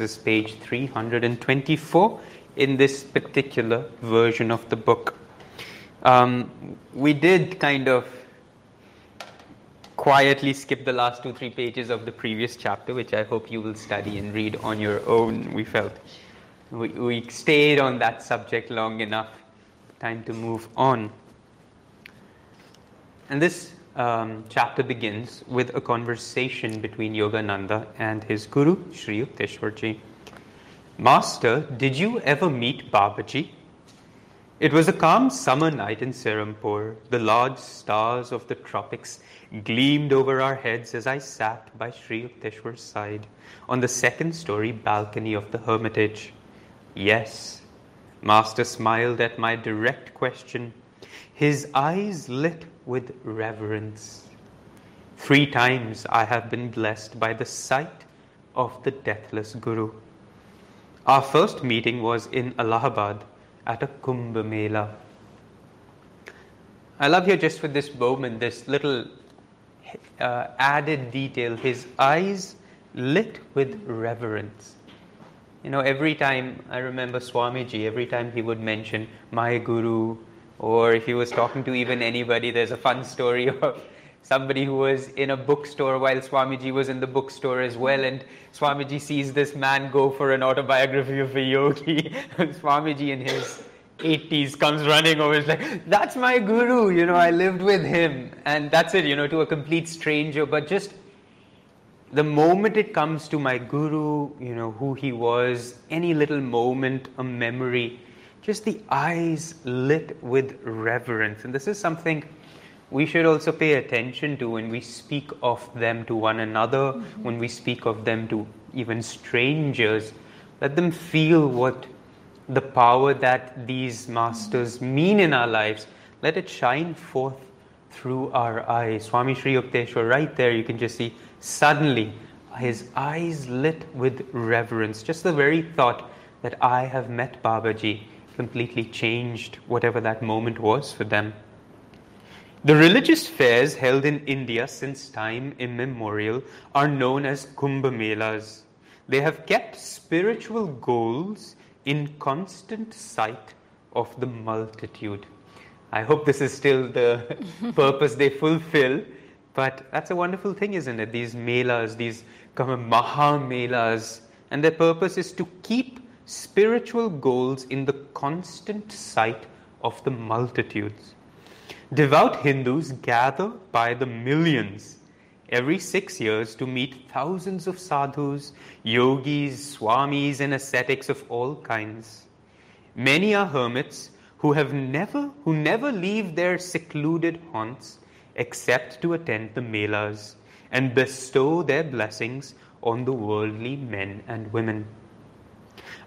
Is page 324 in this particular version of the book. Um, we did kind of quietly skip the last two, three pages of the previous chapter, which I hope you will study and read on your own. We felt we, we stayed on that subject long enough. Time to move on. And this um, chapter begins with a conversation between Yogananda and his guru, Sri Yukteswarji. Master, did you ever meet Babaji? It was a calm summer night in Serampore. The large stars of the tropics gleamed over our heads as I sat by Sri Yukteswar's side on the second story balcony of the hermitage. Yes, Master smiled at my direct question, his eyes lit with reverence. Three times I have been blessed by the sight of the deathless Guru. Our first meeting was in Allahabad at a Kumbh Mela. I love here just for this moment, this little uh, added detail. His eyes lit with reverence. You know, every time I remember Swamiji, every time he would mention my guru, or if he was talking to even anybody, there's a fun story of somebody who was in a bookstore while Swamiji was in the bookstore as well, and Swamiji sees this man go for an autobiography of a yogi. Swamiji in his 80s comes running over, is like, That's my guru, you know, I lived with him. And that's it, you know, to a complete stranger, but just the moment it comes to my guru, you know, who he was, any little moment, a memory, just the eyes lit with reverence. And this is something we should also pay attention to when we speak of them to one another, mm-hmm. when we speak of them to even strangers. Let them feel what the power that these masters mean in our lives. Let it shine forth through our eyes. Swami Sri Yukteswar, right there, you can just see suddenly his eyes lit with reverence. Just the very thought that I have met Babaji completely changed whatever that moment was for them. The religious fairs held in India since time immemorial are known as Kumbh Melas. They have kept spiritual goals in constant sight of the multitude. I hope this is still the purpose they fulfill, but that's a wonderful thing, isn't it? These melas, these maha melas, and their purpose is to keep spiritual goals in the constant sight of the multitudes. Devout Hindus gather by the millions every six years to meet thousands of sadhus, yogis, swamis, and ascetics of all kinds. Many are hermits who have never who never leave their secluded haunts except to attend the melas and bestow their blessings on the worldly men and women.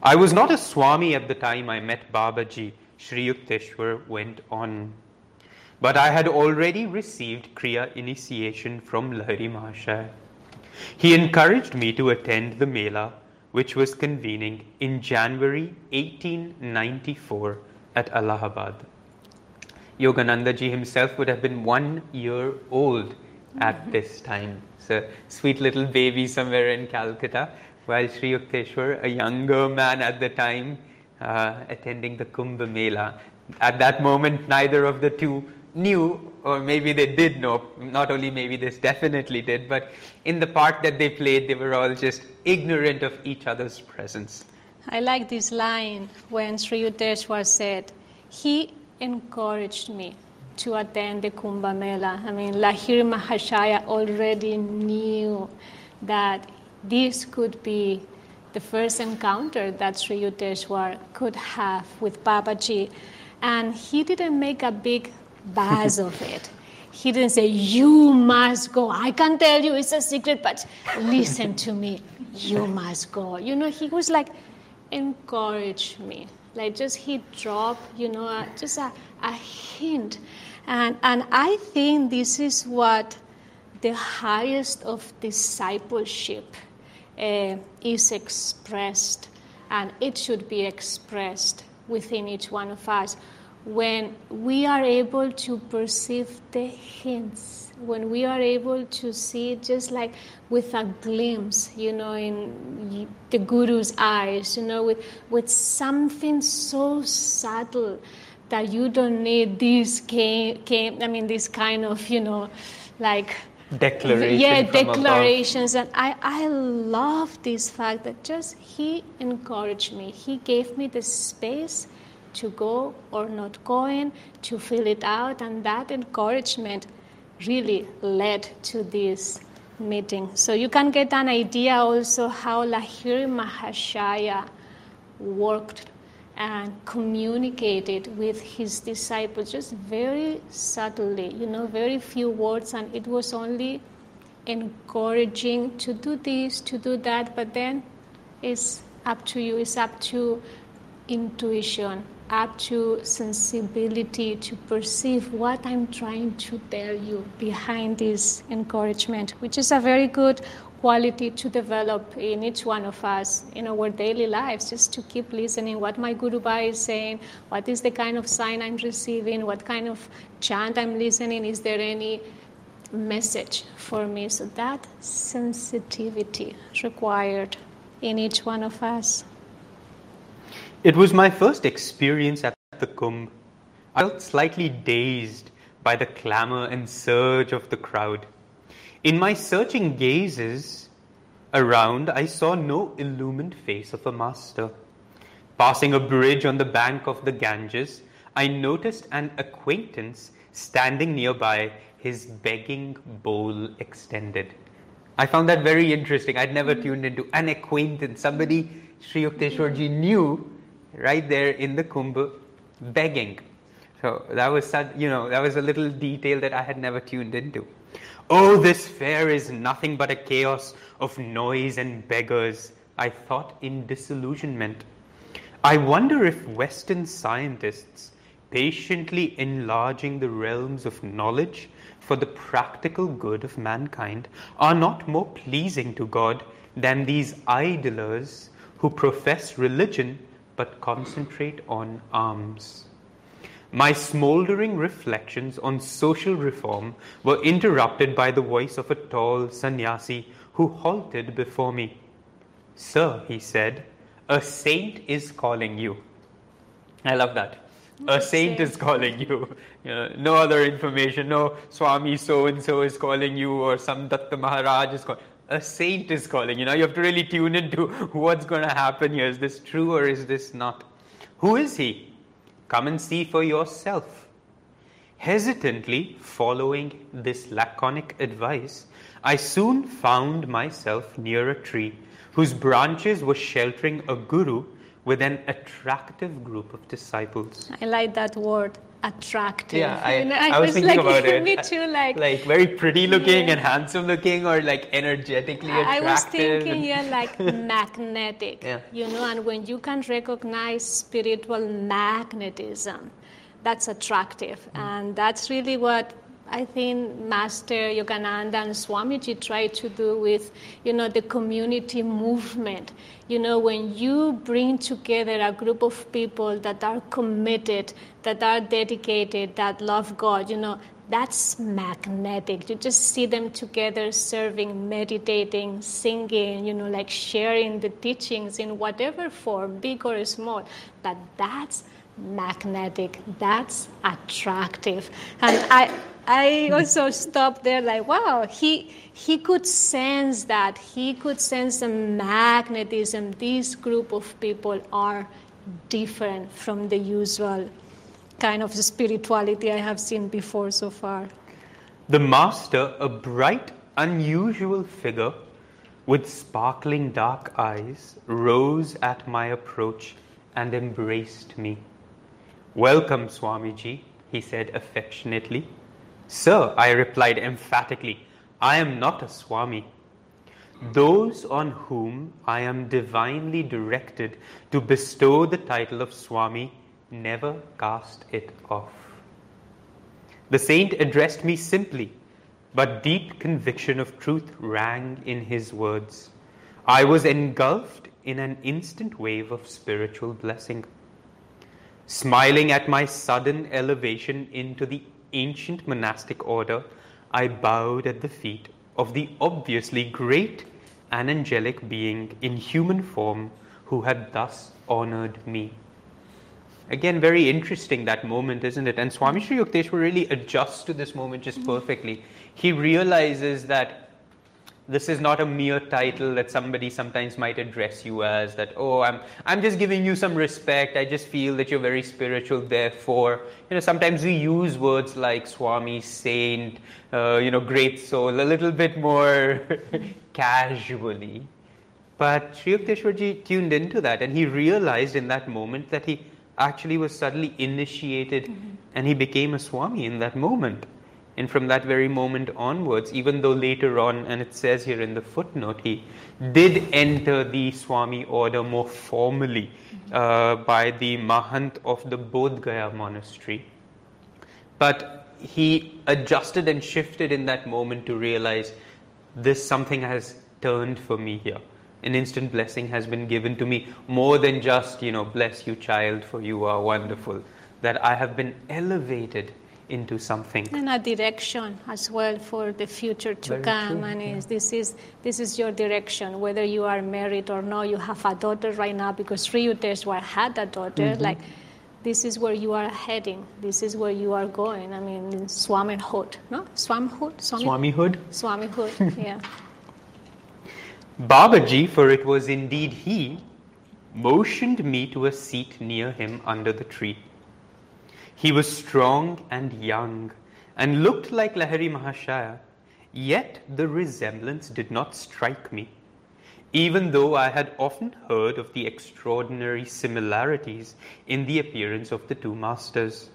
I was not a Swami at the time I met Babaji, Sri Yukteswar went on. But I had already received Kriya initiation from Lahiri Mahashaya. He encouraged me to attend the Mela, which was convening in January 1894 at Allahabad. Yogananda ji himself would have been one year old at mm-hmm. this time. So, sweet little baby somewhere in Calcutta, while Sri Yukteswar, a younger man at the time, uh, attending the Kumbh Mela. At that moment, neither of the two knew, or maybe they did know, not only maybe this definitely did, but in the part that they played, they were all just ignorant of each other's presence. I like this line when Sri Yukteswar said, He encouraged me to attend the Kumbh Mela. I mean, Lahiri Mahashaya already knew that this could be the first encounter that Sri Yukteswar could have with Babaji. And he didn't make a big buzz of it. He didn't say, You must go. I can tell you it's a secret, but listen to me. You must go. You know, he was like, Encourage me. Like, just he dropped, you know, just a, a hint. And, and I think this is what the highest of discipleship uh, is expressed, and it should be expressed within each one of us. When we are able to perceive the hints, when we are able to see just like with a glimpse, you know, in the guru's eyes, you know, with, with something so subtle that you don't need this came, came I mean, this kind of, you know, like declaration yeah declarations. And I, I love this fact that just he encouraged me. He gave me the space to go or not going to fill it out. And that encouragement really led to this meeting. So you can get an idea also how lahiri mahashaya worked and communicated with his disciples just very subtly, you know, very few words, and it was only encouraging to do this, to do that, but then it's up to you, it's up to intuition, up to sensibility to perceive what I'm trying to tell you behind this encouragement, which is a very good quality to develop in each one of us in our daily lives, just to keep listening what my Guru Bhai is saying, what is the kind of sign I'm receiving, what kind of chant I'm listening, is there any message for me? So that sensitivity required in each one of us. It was my first experience at the Kumbh. I felt slightly dazed by the clamor and surge of the crowd. In my searching gazes around, I saw no illumined face of a master. Passing a bridge on the bank of the Ganges, I noticed an acquaintance standing nearby, his begging bowl extended. I found that very interesting. I'd never tuned into an acquaintance, somebody Sri Yukteswarji knew right there in the Kumbh begging. So that was, you know, that was a little detail that I had never tuned into. Oh, this fair is nothing but a chaos of noise and beggars, I thought in disillusionment. I wonder if Western scientists, patiently enlarging the realms of knowledge for the practical good of mankind, are not more pleasing to God than these idlers who profess religion but concentrate on alms. My smoldering reflections on social reform were interrupted by the voice of a tall sannyasi who halted before me. Sir, he said, a saint is calling you. I love that. A saint is calling you. know, no other information. No Swami so and so is calling you, or some Datta Maharaj is calling. A saint is calling you. Now you have to really tune into what's going to happen here. Is this true or is this not? Who is he? Come and see for yourself. Hesitantly following this laconic advice, I soon found myself near a tree whose branches were sheltering a guru with an attractive group of disciples. I like that word, attractive. Yeah, I, You know, I was thinking like, about it. Me too, like, like very pretty looking Yeah. and handsome looking, or like energetically attractive. I was thinking, yeah, like magnetic, Yeah. you know, and when you can recognize spiritual magnetism, that's attractive. Mm. And that's really what I think Master Yogananda and Swamiji try to do with, you know, the community movement. You know, when you bring together a group of people that are committed, that are dedicated, that love God, you know, that's magnetic. You just see them together serving, meditating, singing, you know, like sharing the teachings in whatever form, big or small. But that's magnetic. That's attractive. And I I also stopped there like, wow, he he could sense that. He could sense the magnetism. This group of people are different from the usual kind of spirituality I have seen before so far. The master, a bright, unusual figure with sparkling dark eyes, rose at my approach and embraced me. Welcome, Swamiji, he said affectionately. Sir, I replied emphatically, I am not a Swami. Those on whom I am divinely directed to bestow the title of Swami never cast it off. The saint addressed me simply, but deep conviction of truth rang in his words. I was engulfed in an instant wave of spiritual blessing. Smiling at my sudden elevation into the ancient monastic order, I bowed at the feet of the obviously great and angelic being in human form who had thus honored me. Again, very interesting that moment, isn't it? And Swami Sri Yukteswar really adjusts to this moment just perfectly. He realizes that this is not a mere title that somebody sometimes might address you as that oh i'm i'm just giving you some respect i just feel that you're very spiritual therefore you know sometimes we use words like swami saint uh, you know great soul a little bit more casually but Sri Yukteswarji tuned into that and he realized in that moment that he actually was suddenly initiated mm-hmm. and he became a Swami in that moment. And from that very moment onwards, even though later on, and it says here in the footnote, he did enter the Swami order more formally uh, by the Mahant of the Bodh Gaya monastery. But he adjusted and shifted in that moment to realize this something has turned for me here. An instant blessing has been given to me more than just, you know, bless you, child, for you are wonderful. That I have been elevated into something. And a direction as well for the future to Very come. true, and yeah. is, this is this is your direction whether you are married or not. You have a daughter right now because Sri Yukteswar had a daughter. Mm-hmm. like this is where you are heading. This is where you are going. I mean Swamihood no? Swamihood Swamihood? Swamihood yeah. Babaji for it was indeed he motioned me to a seat near him under the tree he was strong and young and looked like Lahiri Mahashaya, yet the resemblance did not strike me, even though I had often heard of the extraordinary similarities in the appearance of the two masters.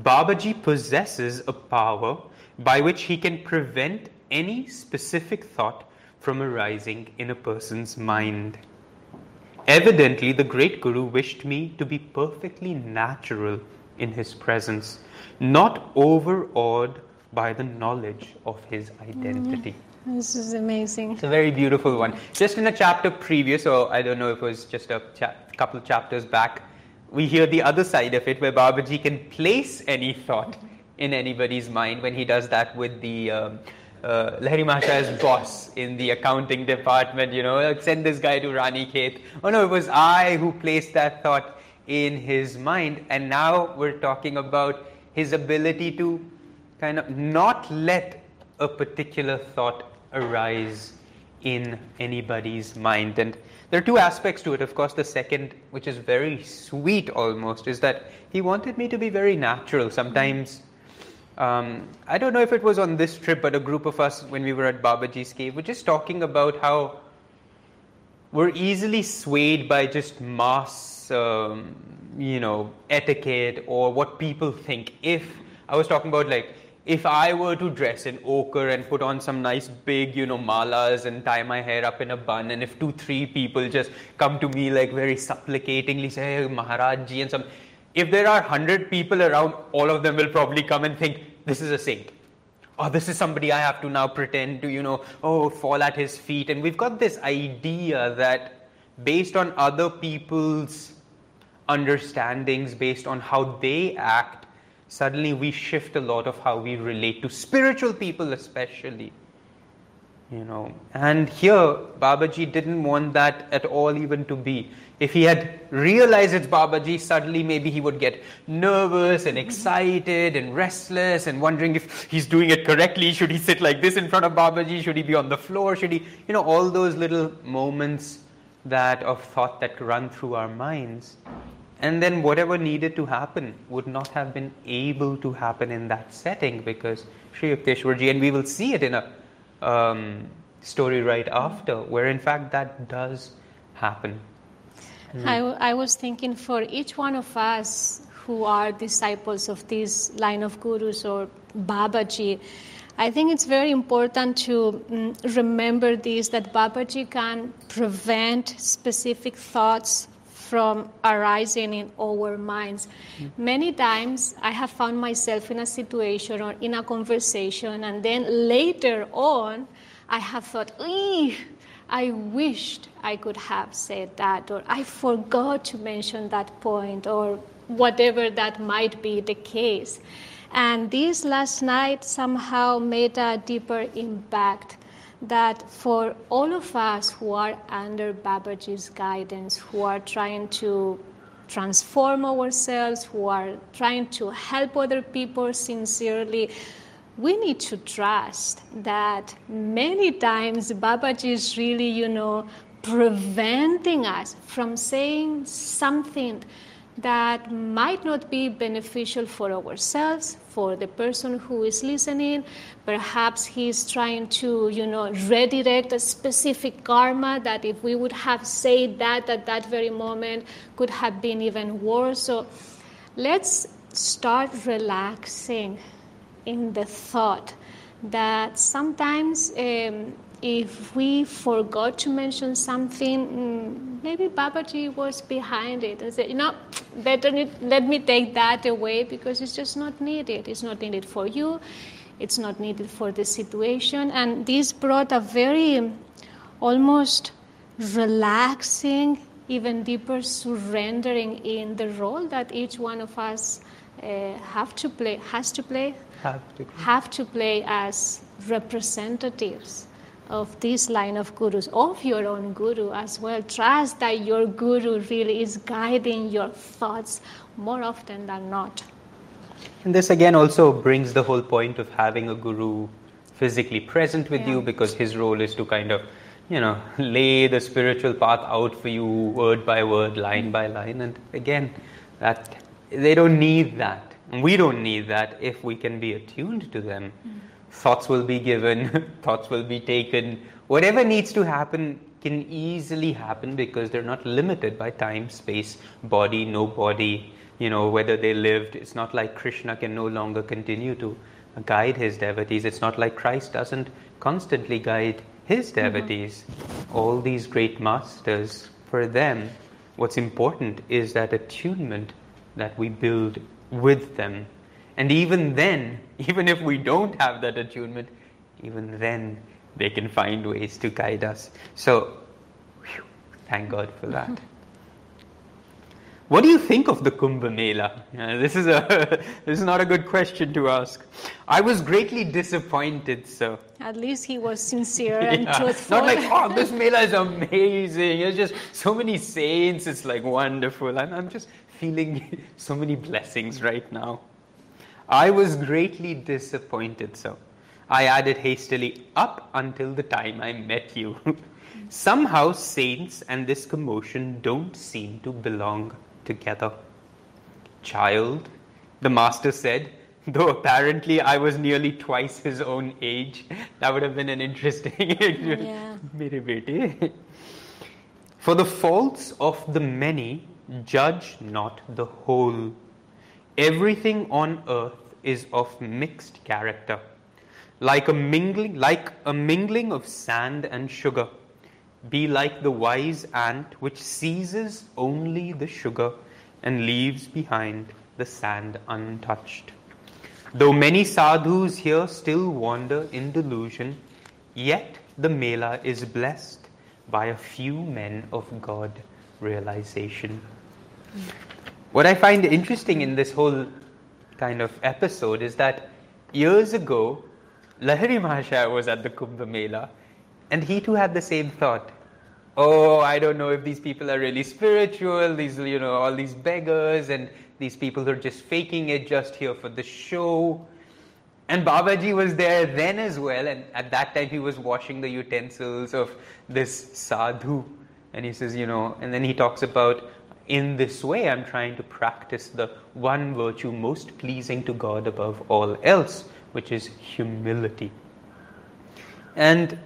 Babaji possesses a power by which he can prevent any specific thought from arising in a person's mind. Evidently, the great Guru wished me to be perfectly natural in his presence, not overawed by the knowledge of his identity. Mm, this is amazing. It's a very beautiful one. Just in a chapter previous, or I don't know if it was just a cha- couple chapters back, we hear the other side of it where Babaji can place any thought in anybody's mind when he does that with the. Um, uh, Lahiri Mahashaya's boss in the accounting department, you know, send this guy to Ranikhet. Oh no, it was I who placed that thought in his mind. And now we're talking about his ability to kind of not let a particular thought arise in anybody's mind. And there are two aspects to it. Of course, the second, which is very sweet almost, is that he wanted me to be very natural. Sometimes, um, I don't know if it was on this trip, but a group of us, when we were at Babaji's cave, were just talking about how we're easily swayed by just mass um, you know, etiquette or what people think. If I was talking about like, if I were to dress in ochre and put on some nice big, you know, malas and tie my hair up in a bun, and if two, three people just come to me like very supplicatingly say, hey, Maharajji, and some, if there are hundred people around, all of them will probably come and think, this is a saint. Oh, this is somebody I have to now pretend to, you know, oh, fall at his feet. And we've got this idea that based on other people's understandings based on how they act, suddenly we shift a lot of how we relate to spiritual people, especially. You know, and here Babaji didn't want that at all, even to be. If he had realized it's Babaji, suddenly maybe he would get nervous and mm-hmm. excited and restless and wondering if he's doing it correctly. Should he sit like this in front of Babaji? Should he be on the floor? Should he, you know, all those little moments that of thought that run through our minds. And then whatever needed to happen would not have been able to happen in that setting because Sri Yukteswarji, and we will see it in a um, story right after, where in fact that does happen. Mm. I, I was thinking for each one of us who are disciples of this line of gurus or Babaji, I think it's very important to mm, remember this that Babaji can prevent specific thoughts from arising in our minds. Mm-hmm. Many times I have found myself in a situation or in a conversation, and then later on, I have thought, I wished I could have said that, or I forgot to mention that point, or whatever that might be the case. And this last night somehow made a deeper impact that for all of us who are under Babaji's guidance, who are trying to transform ourselves, who are trying to help other people sincerely, we need to trust that many times Babaji is really, you know, preventing us from saying something that might not be beneficial for ourselves, for the person who is listening. Perhaps he's trying to, you know, redirect a specific karma that if we would have said that at that very moment could have been even worse. So let's start relaxing in the thought that sometimes um, if we forgot to mention something, mm, maybe Babaji was behind it. I said, you know, better let me take that away because it's just not needed. It's not needed for you. It's not needed for the situation. And this brought a very almost relaxing, even deeper surrendering in the role that each one of us uh, have to play, has to play, Have to. have to play as representatives of this line of gurus, of your own guru as well. Trust that your guru really is guiding your thoughts more often than not. And this again also brings the whole point of having a guru physically present with Yeah. you because his role is to kind of, you know, lay the spiritual path out for you word by word, line by line. And again, that they don't need that. We don't need that if we can be attuned to them. Mm. Thoughts will be given, thoughts will be taken. Whatever needs to happen can easily happen because they're not limited by time, space, body, no body, you know, whether they lived. It's not like Krishna can no longer continue to guide his devotees. It's not like Christ doesn't constantly guide his mm-hmm. devotees. All these great masters, for them, what's important is that attunement that we build with them. And even then, even if we don't have that attunement, even then they can find ways to guide us. So, whew, thank God for that. What do you think of the Kumbh Mela? Uh, this is a this is not a good question to ask. I was greatly disappointed, so At least he was sincere and yeah. truthful. Not like, oh, this Mela is amazing. It's just so many saints. It's like wonderful. And I'm just feeling so many blessings right now. I was greatly disappointed, so I added hastily, up until the time I met you. Somehow, saints and this commotion don't seem to belong together. Child, the master said, though apparently I was nearly twice his own age. That would have been an interesting. Yeah. For the faults of the many, judge not the whole. Everything on earth is of mixed character, like a mingling, like a mingling of sand and sugar. Be like the wise ant which seizes only the sugar and leaves behind the sand untouched. Though many sadhus here still wander in delusion, yet the Mela is blessed by a few men of God realization. What I find interesting in this whole kind of episode is that years ago, Lahiri Mahashaya was at the Kumbh Mela and he too had the same thought. Oh, I don't know if these people are really spiritual, these, you know, all these beggars and these people who are just faking it just here for the show. And Babaji was there then as well, and at that time he was washing the utensils of this sadhu. And he says, you know, and then he talks about, in this way I'm trying to practice the one virtue most pleasing to God above all else, which is humility. And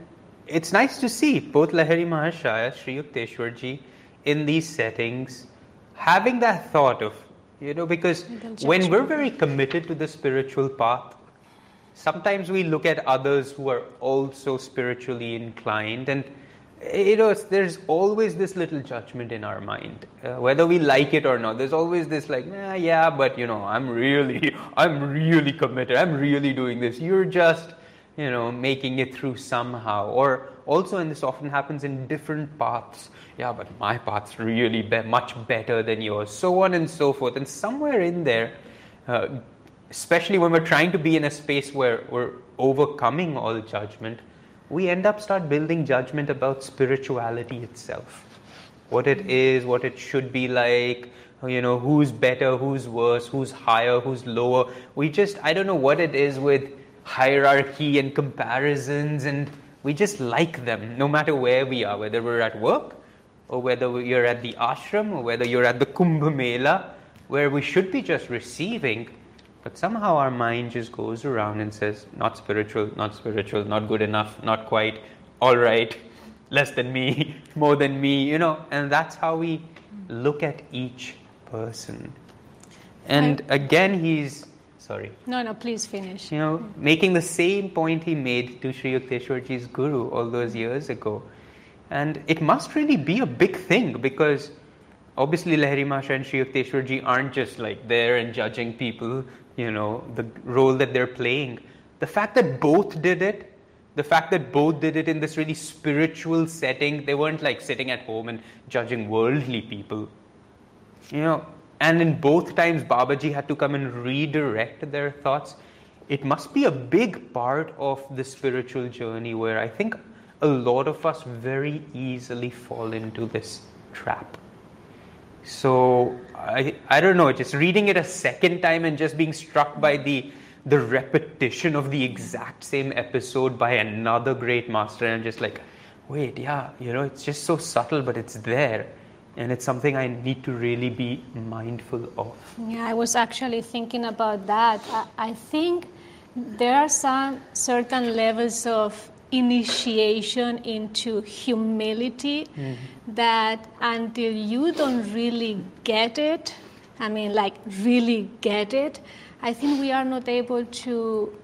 it's nice to see both Lahiri Mahashaya, Sri Yukteswarji, in these settings, having that thought of, you know, because when we're very committed to the spiritual path, sometimes we look at others who are also spiritually inclined and you know there's always this little judgment in our mind uh, whether we like it or not there's always this like "Nah, yeah but you know i'm really i'm really committed i'm really doing this you're just you know making it through somehow or also, and this often happens in different paths. Yeah, but my path's really be- much better than yours, so on and so forth. And somewhere in there, uh, especially when we're trying to be in a space where we're overcoming all judgment, we end up start building judgment about spirituality itself. What it is, what it should be like, you know, who's better, who's worse, who's higher, who's lower. We just, I don't know what it is with hierarchy and comparisons, and we just like them no matter where we are, whether we're at work or whether you're at the ashram or whether you're at the Kumbh Mela, where we should be just receiving. But somehow our mind just goes around and says, not spiritual, not spiritual, not good enough, not quite, all right, less than me, more than me, you know, and that's how we look at each person. And again, he's, sorry, No, no, please finish. you know, making the same point he made to Sri Yukteswarji's guru all those years ago. And it must really be a big thing because obviously Lahiri Mahasaya and Sri Yukteswarji aren't just like there and judging people, you know, the role that they're playing. The fact that both did it, the fact that both did it in this really spiritual setting, they weren't like sitting at home and judging worldly people. You know, and in both times Babaji had to come and redirect their thoughts. It must be a big part of the spiritual journey where I think a lot of us very easily fall into this trap. So I, I don't know, just reading it a second time and just being struck by the the repetition of the exact same episode by another great master and just like, wait, yeah, you know, it's just so subtle, but it's there. And it's something I need to really be mindful of. Yeah, I was actually thinking about that. I, I think there are some certain levels of initiation into humility mm-hmm. that until you don't really get it, I mean, like really get it, I think we are not able to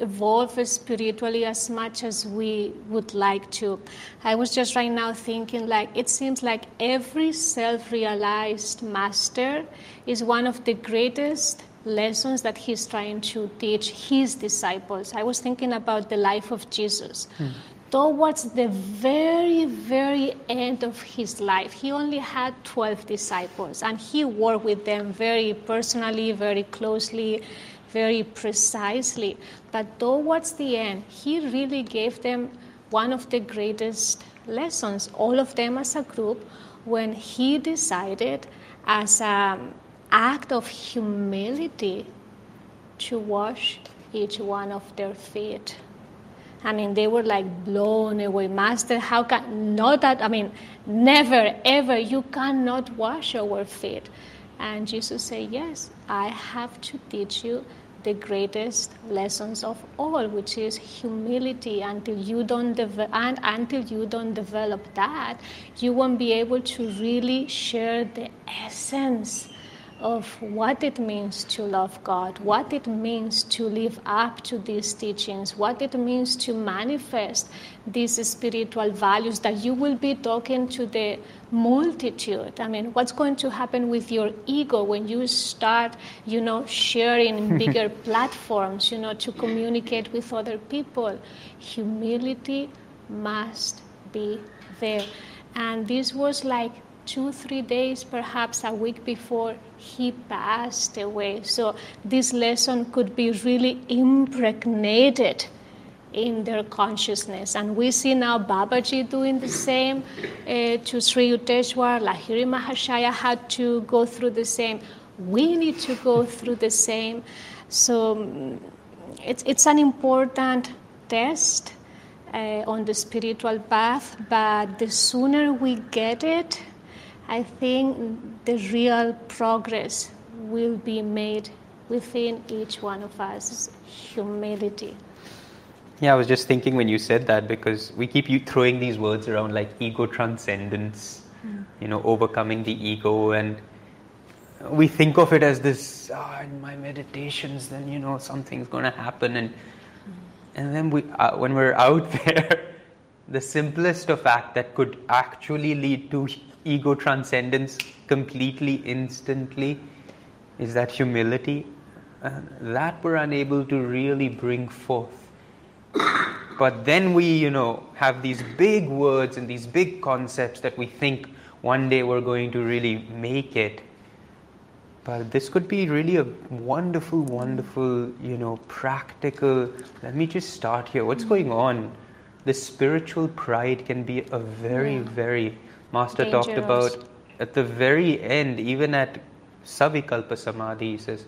evolve spiritually as much as we would like to. I was just right now thinking like it seems like every self-realized master is one of the greatest lessons that he's trying to teach his disciples. I was thinking about the life of Jesus. Hmm. Towards the very, very end of his life, he only had 12 disciples, and he worked with them very personally, very closely, very precisely. But towards the end, he really gave them one of the greatest lessons, all of them as a group, when he decided, as an act of humility, to wash each one of their feet. I mean, they were like blown away. Master, how can, not that, I mean, never, ever, you cannot wash our feet. And Jesus said, Yes, I have to teach you the greatest lessons of all, which is humility. Until you don't develop, and until you don't develop that, you won't be able to really share the essence of what it means to love God, what it means to live up to these teachings, what it means to manifest these spiritual values that you will be talking to the multitude. I mean, what's going to happen with your ego when you start, you know, sharing bigger platforms, you know, to communicate with other people? Humility must be there. And this was like two, three days, perhaps a week before he passed away. So this lesson could be really impregnated in their consciousness. And we see now Babaji doing the same uh, to Sri Yukteswar. Lahiri Mahashaya had to go through the same. We need to go through the same. So mm, it's, it's an important test uh, on the spiritual path, but the sooner we get it, I think the real progress will be made within each one of us. Humility. Yeah, I was just thinking when you said that because we keep you throwing these words around like ego transcendence, you know, overcoming the ego, and we think of it as this. Ah, in my meditations, then you know something's going to happen, and and then we, uh, when we're out there, the simplest of act that could actually lead to ego transcendence completely, instantly, is that humility. Uh, that we're unable to really bring forth. But then we, you know, have these big words and these big concepts that we think one day we're going to really make it. But this could be really a wonderful, wonderful, you know, practical. Let me just start here. What's going on? The spiritual pride can be a very, very, Master talked about at the very end, even at Savikalpa Samadhi, he says,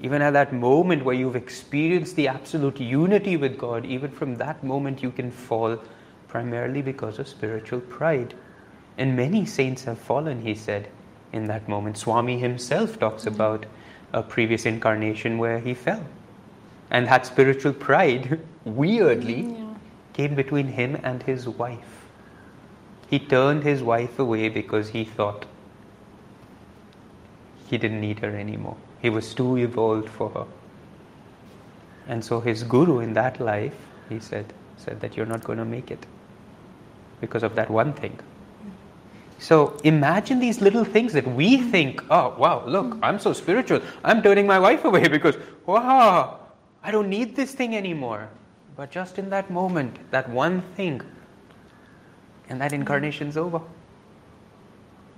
even at that moment where you've experienced the absolute unity with God, even from that moment you can fall primarily because of spiritual pride. And many saints have fallen, he said, in that moment. Swami himself talks mm-hmm. about a previous incarnation where he fell. And that spiritual pride, weirdly, mm-hmm, Yeah. came between him and his wife. He turned his wife away because he thought he didn't need her anymore. He was too evolved for her. And so his guru in that life, he said, said that you're not going to make it because of that one thing. So imagine these little things that we think, oh wow, look, I'm so spiritual. I'm turning my wife away because wow, I don't need this thing anymore. But just in that moment, that one thing, and that incarnation's over.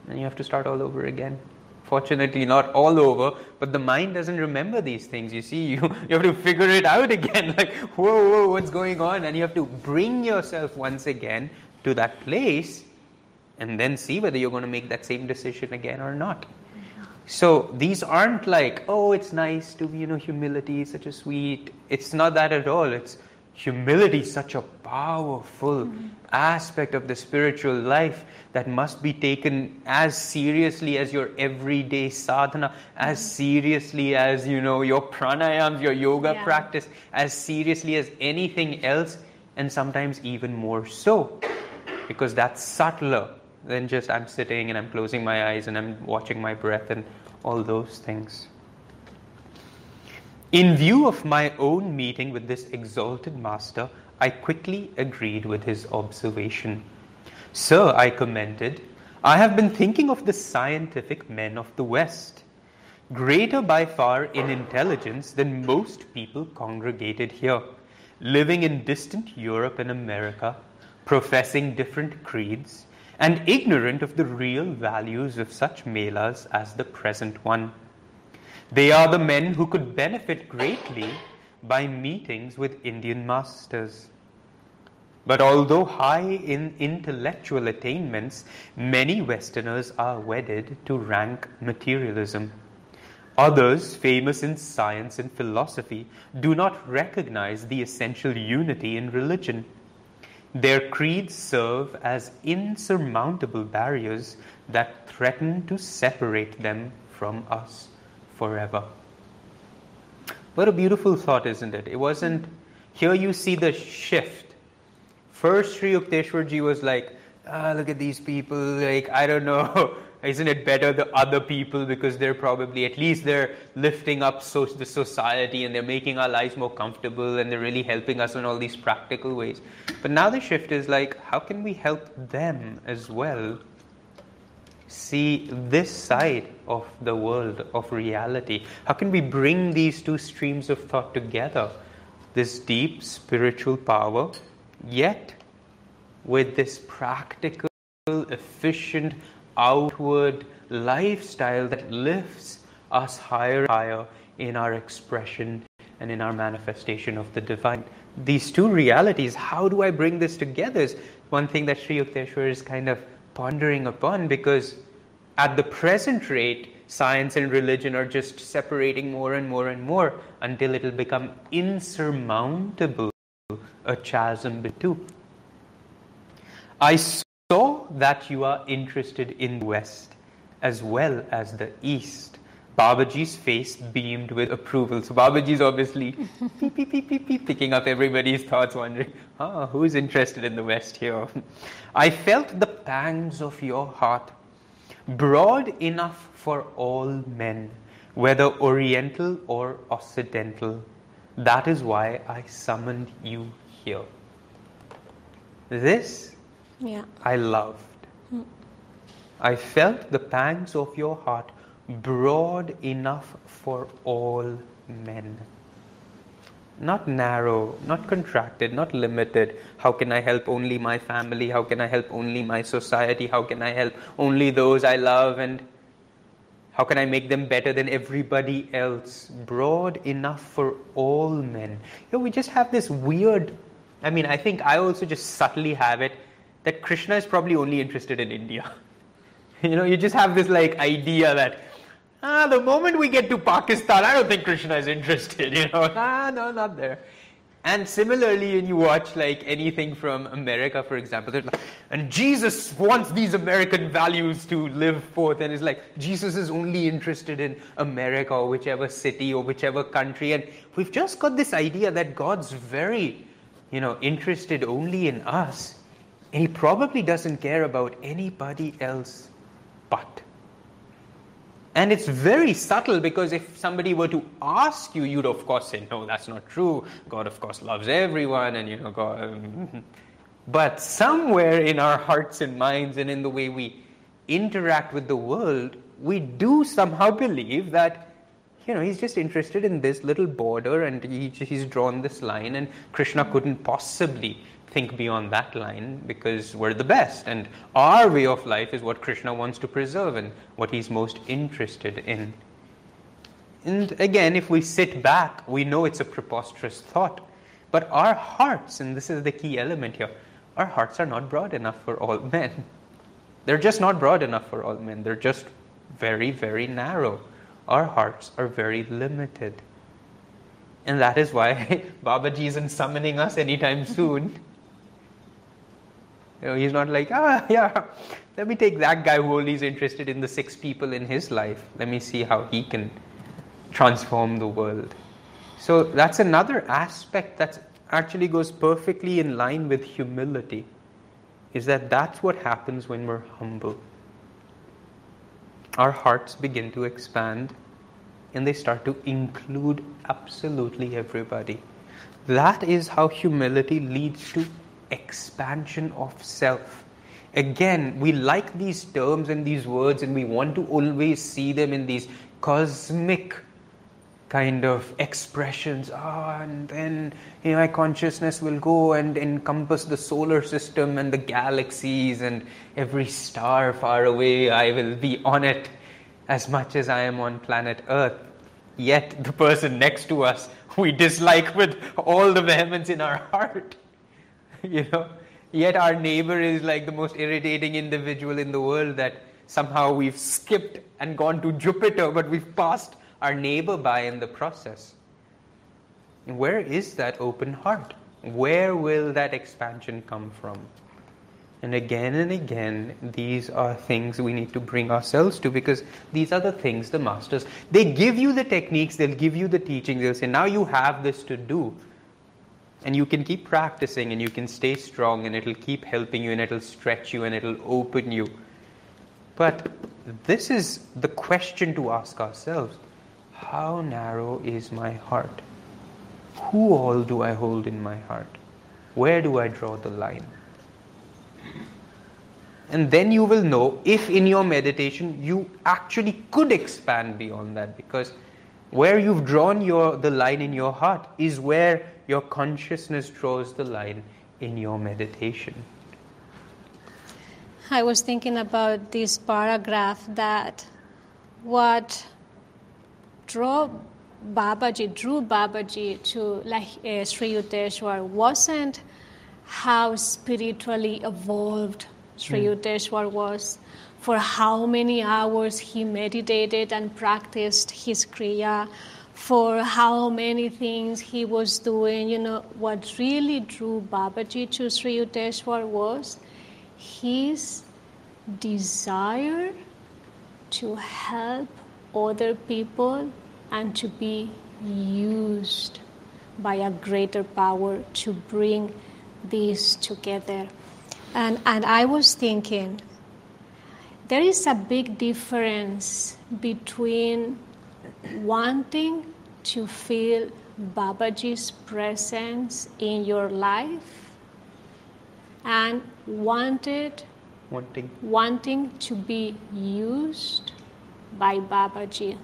And you have to start all over again. Fortunately, not all over, but the mind doesn't remember these things. You see, you, you have to figure it out again. Like, whoa, whoa, what's going on? And you have to bring yourself once again to that place and then see whether you're going to make that same decision again or not. So these aren't like, oh, it's nice to be, you know, humility such a sweet. It's not that at all. It's humility is such a powerful aspect of the spiritual life that must be taken as seriously as your everyday sadhana, as mm-hmm. seriously as, you know, your pranayams, your yoga Yeah. practice, as seriously as anything else, and sometimes even more so because that's subtler than just I'm sitting and I'm closing my eyes and I'm watching my breath and all those things. In view of my own meeting with this exalted master, I quickly agreed with his observation. Sir, I commented, I have been thinking of the scientific men of the West, greater by far in intelligence than most people congregated here, living in distant Europe and America, professing different creeds, and ignorant of the real values of such melas as the present one. They are the men who could benefit greatly by meetings with Indian masters. But although high in intellectual attainments, many Westerners are wedded to rank materialism. Others, famous in science and philosophy, do not recognize the essential unity in religion. Their creeds serve as insurmountable barriers that threaten to separate them from us forever. What a beautiful thought, isn't it? It wasn't, here you see the shift. First, Sri Yukteswarji was like, ah, look at these people, like, I don't know, isn't it better the other people because they're probably, at least they're lifting up so, the society and they're making our lives more comfortable and they're really helping us in all these practical ways. But now the shift is like, how can we help them as well see this side of the world of reality? How can we bring these two streams of thought together? This deep spiritual power, yet with this practical, efficient, outward lifestyle that lifts us higher and higher in our expression and in our manifestation of the divine. These two realities, how do I bring this together? Is one thing that Sri Yukteswar is kind of pondering upon because at the present rate, science and religion are just separating more and more and more until it will become insurmountable, a chasm between. I saw that you are interested in the West as well as the East. Babaji's face beamed with approval. So Babaji's obviously peep, peep, peep, peep, peep, picking up everybody's thoughts, wondering, ah, who's interested in the West here? I felt the pangs of your heart, broad enough for all men, whether Oriental or Occidental. That is why I summoned you here. This Yeah. I loved. I felt the pangs of your heart broad enough for all men. not narrow, not contracted, not limited. How can I help only my family? How can I help only my society? How can I help only those I love? And how can I make them better than everybody else? Broad enough for all men. You know, we just have this weird, I mean, I think I also just subtly have it that Krishna is probably only interested in India. you know, you just have this like idea that Ah, the moment we get to Pakistan, I don't think Krishna is interested, you know. Ah, no, not there. And similarly, when you watch like anything from America, for example, like, and Jesus wants these American values to live forth, and it's like Jesus is only interested in America or whichever city or whichever country, and we've just got this idea that God's very, you know, interested only in us, and He probably doesn't care about anybody else but. And it's very subtle because if somebody were to ask you, you'd of course say, no, that's not true. God, of course, loves everyone, and you know, God. Um, but somewhere in our hearts and minds and in the way we interact with the world, we do somehow believe that, you know, he's just interested in this little border and he, he's drawn this line, and Krishna couldn't possibly think beyond that line because we're the best. And our way of life is what Krishna wants to preserve and what he's most interested in. And again, if we sit back, we know it's a preposterous thought. But our hearts, and this is the key element here, our hearts are not broad enough for all men. They're just not broad enough for all men. They're just very, very narrow. Our hearts are very limited. And that is why Babaji isn't summoning us anytime soon. You know, he's not like, ah, yeah, let me take that guy who only is interested in the six people in his life. Let me see how he can transform the world. So that's another aspect that actually goes perfectly in line with humility, is that that's what happens when we're humble. Our hearts begin to expand and they start to include absolutely everybody. That is how humility leads to expansion of self. Again, we like these terms and these words, and we want to always see them in these cosmic kind of expressions. Ah, oh, and then you know, my consciousness will go and encompass the solar system and the galaxies and every star far away. I will be on it as much as I am on planet Earth. Yet the person next to us we dislike with all the vehemence in our heart. you know yet our neighbor is like the most irritating individual in the world that somehow we've skipped and gone to jupiter but we've passed our neighbor by in the process. Where is that open heart? Where will that expansion come from? And again and again these are things we need to bring ourselves to because these are the things the masters they give you the techniques they'll give you the teaching they'll say now you have this to do and you can keep practicing and you can stay strong and it'll keep helping you and it'll stretch you and it'll open you. But this is the question to ask ourselves How narrow is my heart? Who all do I hold in my heart? Where do I draw the line? And then you will know if in your meditation you actually could expand beyond that because where you've drawn your, the line in your heart is where your consciousness draws the line in your meditation. I was thinking about this paragraph that what drew Babaji, drew Babaji to uh, Sri Yukteswar wasn't how spiritually evolved Sri mm. Yukteswar was, for how many hours he meditated and practiced his Kriya, for how many things he was doing. You know, what really drew Babaji to Sri Yukteswar was his desire to help other people and to be used by a greater power to bring these together. And, and I was thinking, there is a big difference between wanting to feel Babaji's presence in your life and wanted wanting wanting to be used by Babaji.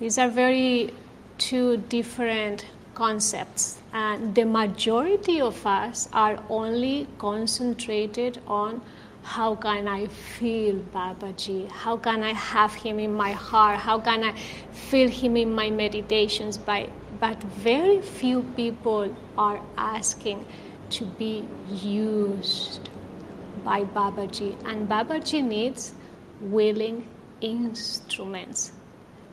These are very two different concepts. And the majority of us are only concentrated on how can I feel Babaji? How can I have him in my heart? How can I feel him in my meditations? By, but very few people are asking to be used by Babaji. And Babaji needs willing instruments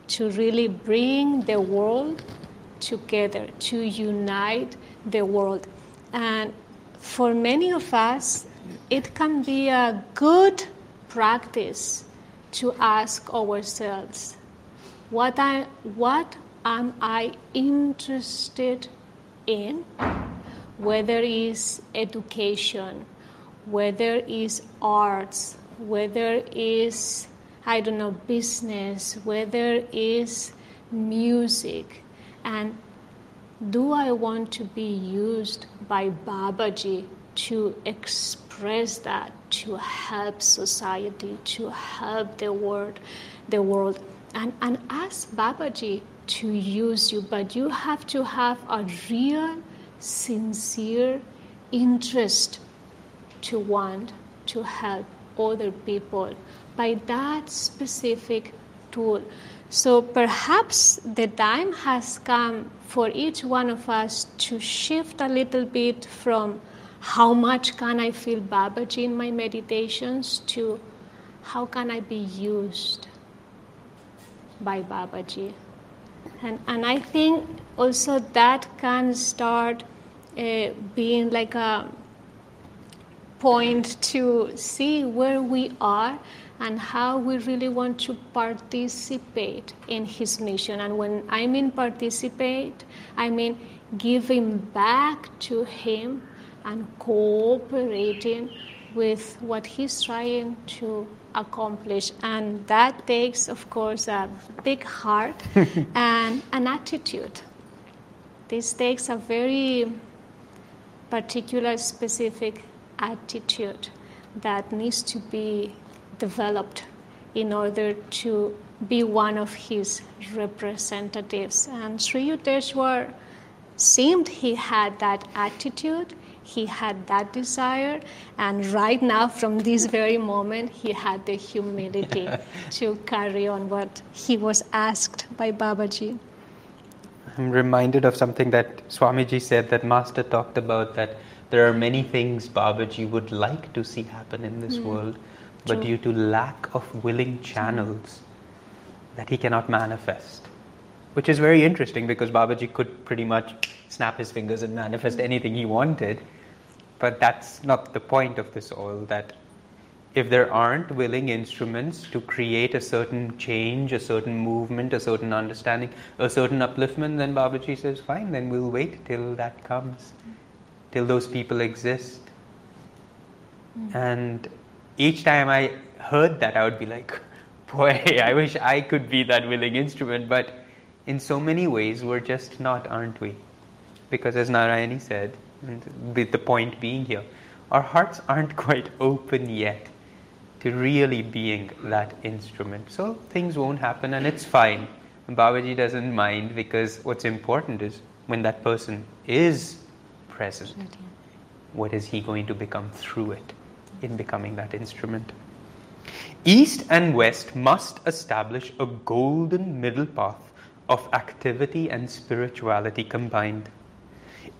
to really bring the world together, to unite the world. And for many of us, it can be a good practice to ask ourselves what, I, what am I interested in? Whether it's education, whether it's arts, whether it's, I don't know, business, whether it's music, and do I want to be used by Babaji to express that, to help society, to help the world, the world, and, and ask Babaji to use you, but you have to have a real, sincere interest to want to help other people by that specific tool. So perhaps the time has come for each one of us to shift a little bit from how much can I feel Babaji in my meditations to how can I be used by Babaji. And, and I think also that can start uh, being like a point to see where we are and how we really want to participate in his mission. And when I mean participate, I mean giving back to him and cooperating with what he's trying to accomplish. And that takes, of course, a big heart and an attitude. This takes a very particular, specific attitude that needs to be developed in order to be one of his representatives. And Sri Yukteswar seemed he had that attitude he had that desire, and right now, from this very moment, he had the humility to carry on what he was asked by Babaji. I'm reminded of something that Swamiji said that Master talked about that there are many things Babaji would like to see happen in this mm. world, but True. due to lack of willing channels, that he cannot manifest. Which is very interesting because Babaji could pretty much snap his fingers and manifest anything he wanted. But that's not the point of this all, that if there aren't willing instruments to create a certain change, a certain movement, a certain understanding, a certain upliftment, then Babaji says, fine, then we'll wait till that comes, till those people exist. Mm. And each time I heard that, I would be like, boy, I wish I could be that willing instrument. But in so many ways, we're just not, aren't we? Because as Narayani said, and the, the point being here, our hearts aren't quite open yet to really being that instrument. So things won't happen and it's fine. Babaji doesn't mind because what's important is when that person is present, what is he going to become through it in becoming that instrument? East and West must establish a golden middle path of activity and spirituality combined.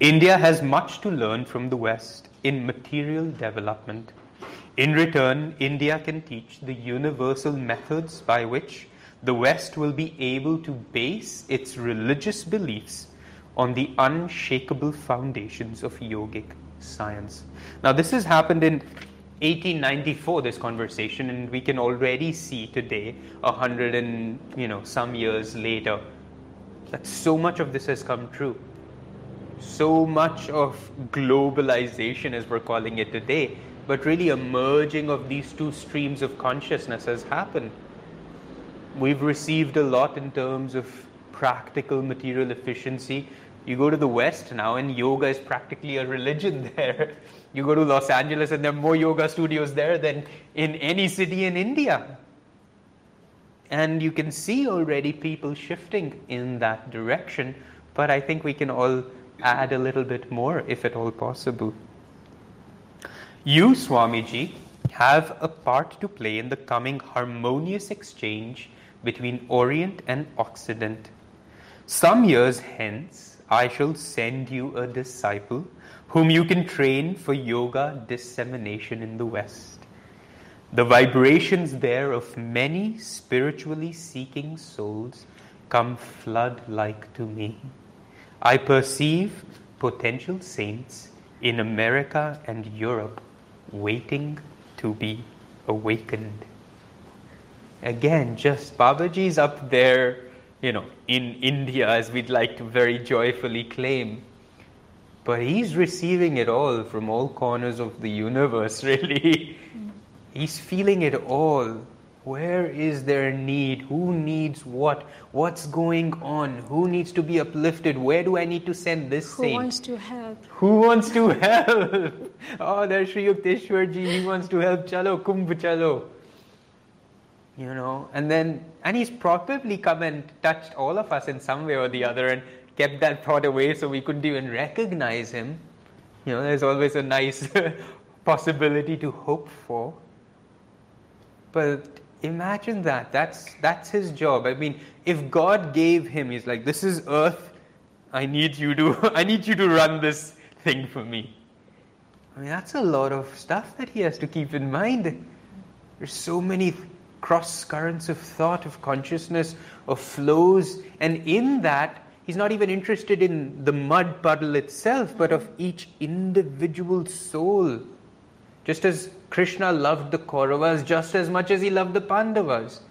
India has much to learn from the West in material development. In return, India can teach the universal methods by which the West will be able to base its religious beliefs on the unshakable foundations of yogic science. Now, this has happened in 1894, this conversation, and we can already see today, a hundred and you know some years later, that so much of this has come true. So much of globalization, as we're calling it today, but really a merging of these two streams of consciousness has happened. We've received a lot in terms of practical material efficiency. You go to the West now, and yoga is practically a religion there. You go to Los Angeles, and there are more yoga studios there than in any city in India. And you can see already people shifting in that direction but I think we can all add a little bit more if at all possible. You, Swamiji, have a part to play in the coming harmonious exchange between Orient and Occident. Some years hence, I shall send you a disciple whom you can train for yoga dissemination in the West. The vibrations there of many spiritually seeking souls come flood like to me. I perceive potential saints in America and Europe waiting to be awakened. Again, just Babaji's up there, you know, in India, as we'd like to very joyfully claim. But he's receiving it all from all corners of the universe, really. He's feeling it all. Where is their need? Who needs what? What's going on? Who needs to be uplifted? Where do I need to send this Who saint? wants to help? Who wants to help? Oh, there's Sri Yukteswarji. He wants to help. Chalo, kumbh chalo. You know, and then, and he's probably come and touched all of us in some way or the other and kept that thought away so we couldn't even recognize him. You know, there's always a nice possibility to hope for. But imagine that. That's, that's his job. I mean, if God gave him, he's like, this is earth. I need you to, I need you to run this thing for me. I mean, that's a lot of stuff that he has to keep in mind. There's so many cross currents of thought, of consciousness, of flows, and in that, he's not even interested in the mud puddle itself, but of each individual soul. Just as Krishna loved the Kauravas just as much as he loved the Pandavas.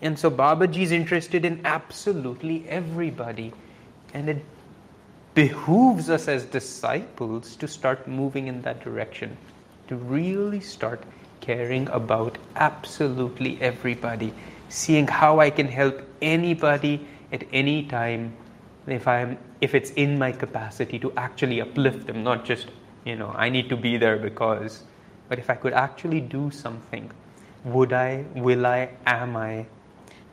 And so Babaji is interested in absolutely everybody. And it behooves us as disciples to start moving in that direction, to really start caring about absolutely everybody, seeing how I can help anybody at any time if I'm if it's in my capacity to actually uplift them, not just, you know, I need to be there because, but if I could actually do something, would I, will I, am I?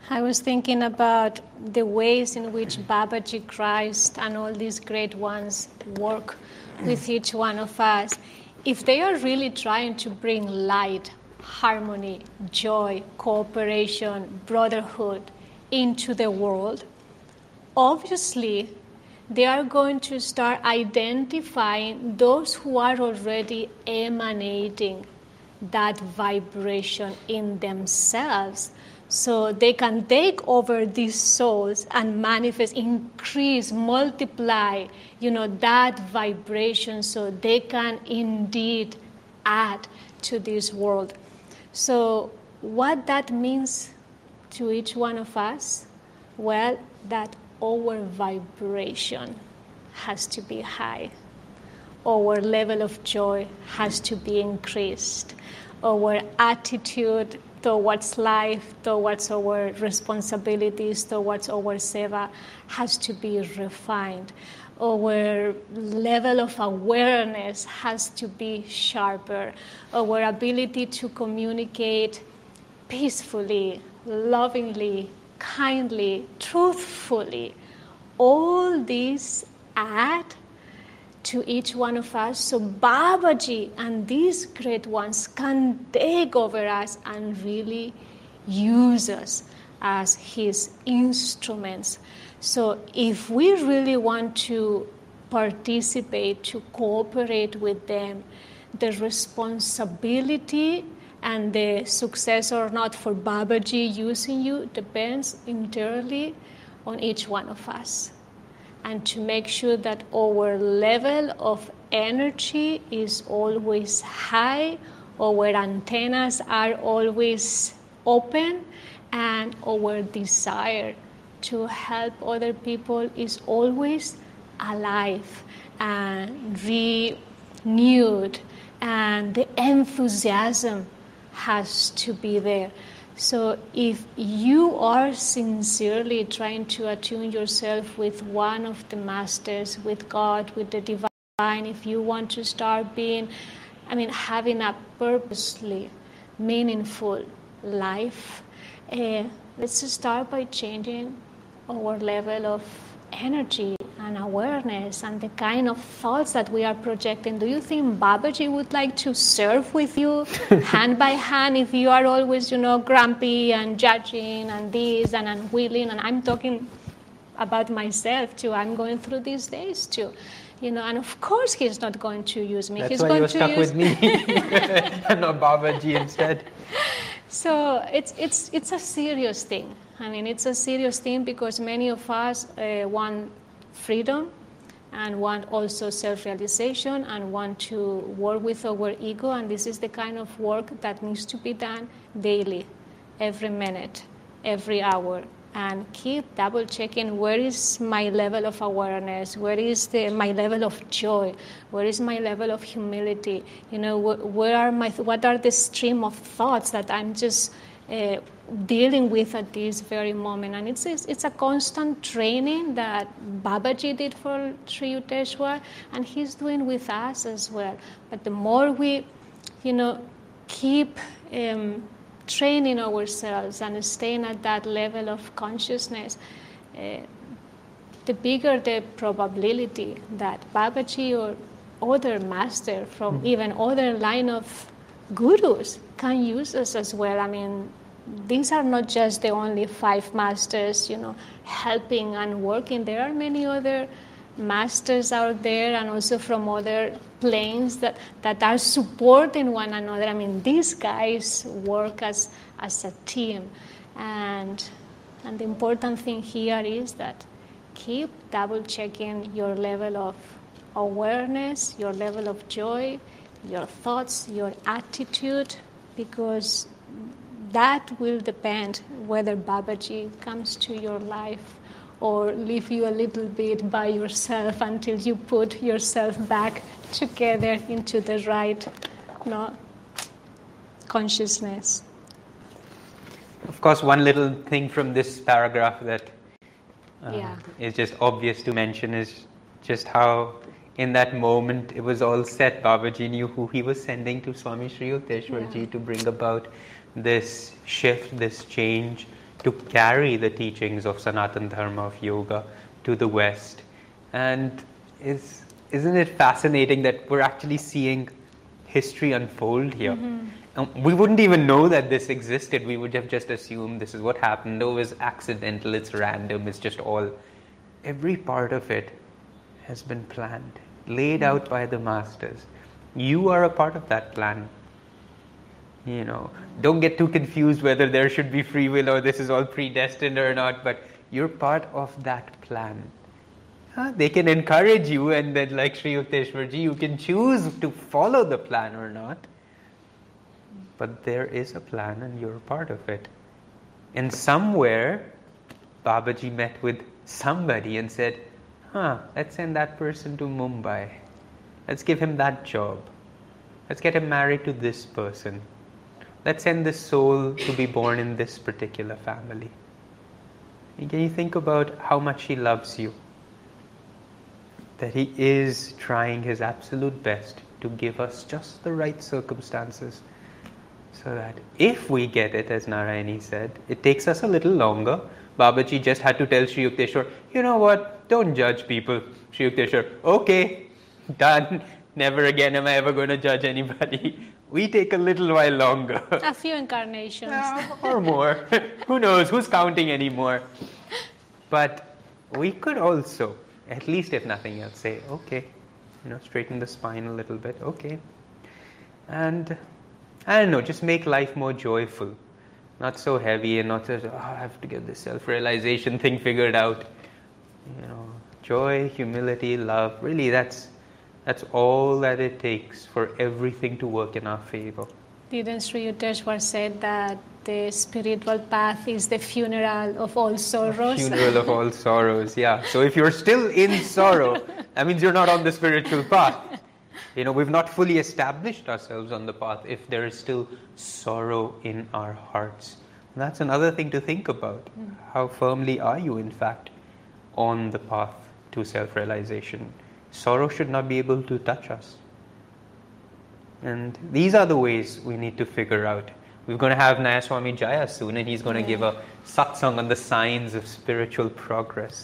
I was thinking about the ways in which Babaji Christ and all these great ones work with each one of us. If they are really trying to bring light, harmony, joy, cooperation, brotherhood into the world, obviously they are going to start identifying those who are already emanating that vibration in themselves so they can take over these souls and manifest increase multiply you know that vibration so they can indeed add to this world. So what that means to each one of us? Well that our vibration has to be high our level of joy has to be increased our attitude towards life, towards our responsibilities, towards our seva has to be refined. Our level of awareness has to be sharper. Our ability to communicate peacefully, lovingly, kindly, truthfully, all these add to each one of us so Babaji and these great ones can take over us and really use us as his instruments. So if we really want to participate, to cooperate with them, the responsibility and the success or not for Babaji using you depends entirely on each one of us. And to make sure that our level of energy is always high, our antennas are always open, and our desire to help other people is always alive and renewed, and the enthusiasm has to be there. So, if you are sincerely trying to attune yourself with one of the masters, with God, with the divine, if you want to start being, I mean, having a purposely meaningful life, uh, let's start by changing our level of energy and awareness and the kind of thoughts that we are projecting. Do you think Babaji would like to serve with you hand by hand if you are always, you know, grumpy and judging and this and unwilling? And I'm talking about myself too. I'm going through these days too. You know, and of course he's not going to use me. That's he's why going you're to stuck use with me and not Babaji instead. So it's, it's, it's a serious thing. I mean, it's a serious thing because many of us uh, want freedom and want also self realization and want to work with our ego. And this is the kind of work that needs to be done daily, every minute, every hour. And keep double checking where is my level of awareness, where is the, my level of joy, where is my level of humility, you know, wh- where are my, what are the stream of thoughts that I'm just uh, dealing with at this very moment. And it's, it's, it's a constant training that Babaji did for Sri Yukteswar, and he's doing with us as well. But the more we, you know, keep um, training ourselves and staying at that level of consciousness, uh, the bigger the probability that Babaji or other master from even other line of gurus can use us as well. I mean, these are not just the only five masters, you know, helping and working. There are many other masters out there and also from other planes that, that are supporting one another. I mean, these guys work as, as a team. And, and the important thing here is that keep double checking your level of awareness, your level of joy, your thoughts, your attitude, because that will depend whether Babaji comes to your life or leave you a little bit by yourself until you put yourself back together into the right no, consciousness. Of course, one little thing from this paragraph that uh, Yeah. is just obvious to mention is just how, in that moment, it was all set. Babaji knew who he was sending to Swami Sri Yukteswarji Yeah. to bring about this shift, this change, to carry the teachings of Sanatan Dharma of yoga to the West. And is, isn't it fascinating that we're actually seeing history unfold here? And we wouldn't even know that this existed. We would have just assumed this is what happened. Oh, it's accidental, it's random, it's just all. Every part of it has been planned, laid mm-hmm. out by the masters. You are a part of that plan. You know, don't get too confused whether there should be free will or this is all predestined or not, but you're part of that plan. Huh? They can encourage you, and then, like Sri Yukteswarji, you can choose to follow the plan or not. But there is a plan, and you're part of it. And somewhere, Babaji met with somebody and said, Huh, let's send that person to Mumbai. Let's give him that job. Let's get him married to this person. Let's send this soul to be born in this particular family. Can you think about how much he loves you? That he is trying his absolute best to give us just the right circumstances so that if we get it, as Narayani said, it takes us a little longer. Babaji just had to tell Sri Yukteswar, you know what, don't judge people. Sri Yukteswar, okay, done. Never again am I ever going to judge anybody. We take a little while longer. A few incarnations. or more. Who knows? Who's counting anymore? But we could also, at least if nothing else, say, okay, you know, straighten the spine a little bit, okay. And I don't know, just make life more joyful. Not so heavy and not so, oh, I have to get this self realization thing figured out. You know, joy, humility, love, really, that's, that's all that it takes for everything to work in our favor. Didn't Sri Yukteswar said that the spiritual path is the funeral of all sorrows? Funeral of all sorrows, yeah. So if you're still in sorrow, that means you're not on the spiritual path. You know, we've not fully established ourselves on the path if there is still sorrow in our hearts. And that's another thing to think about. Mm. How firmly are you, in fact, on the path to self realization? Sorrow should not be able to touch us. And these are the ways we need to figure out We're going to have Nayaswami Jaya soon, and he's going to give a satsang on the signs of spiritual progress.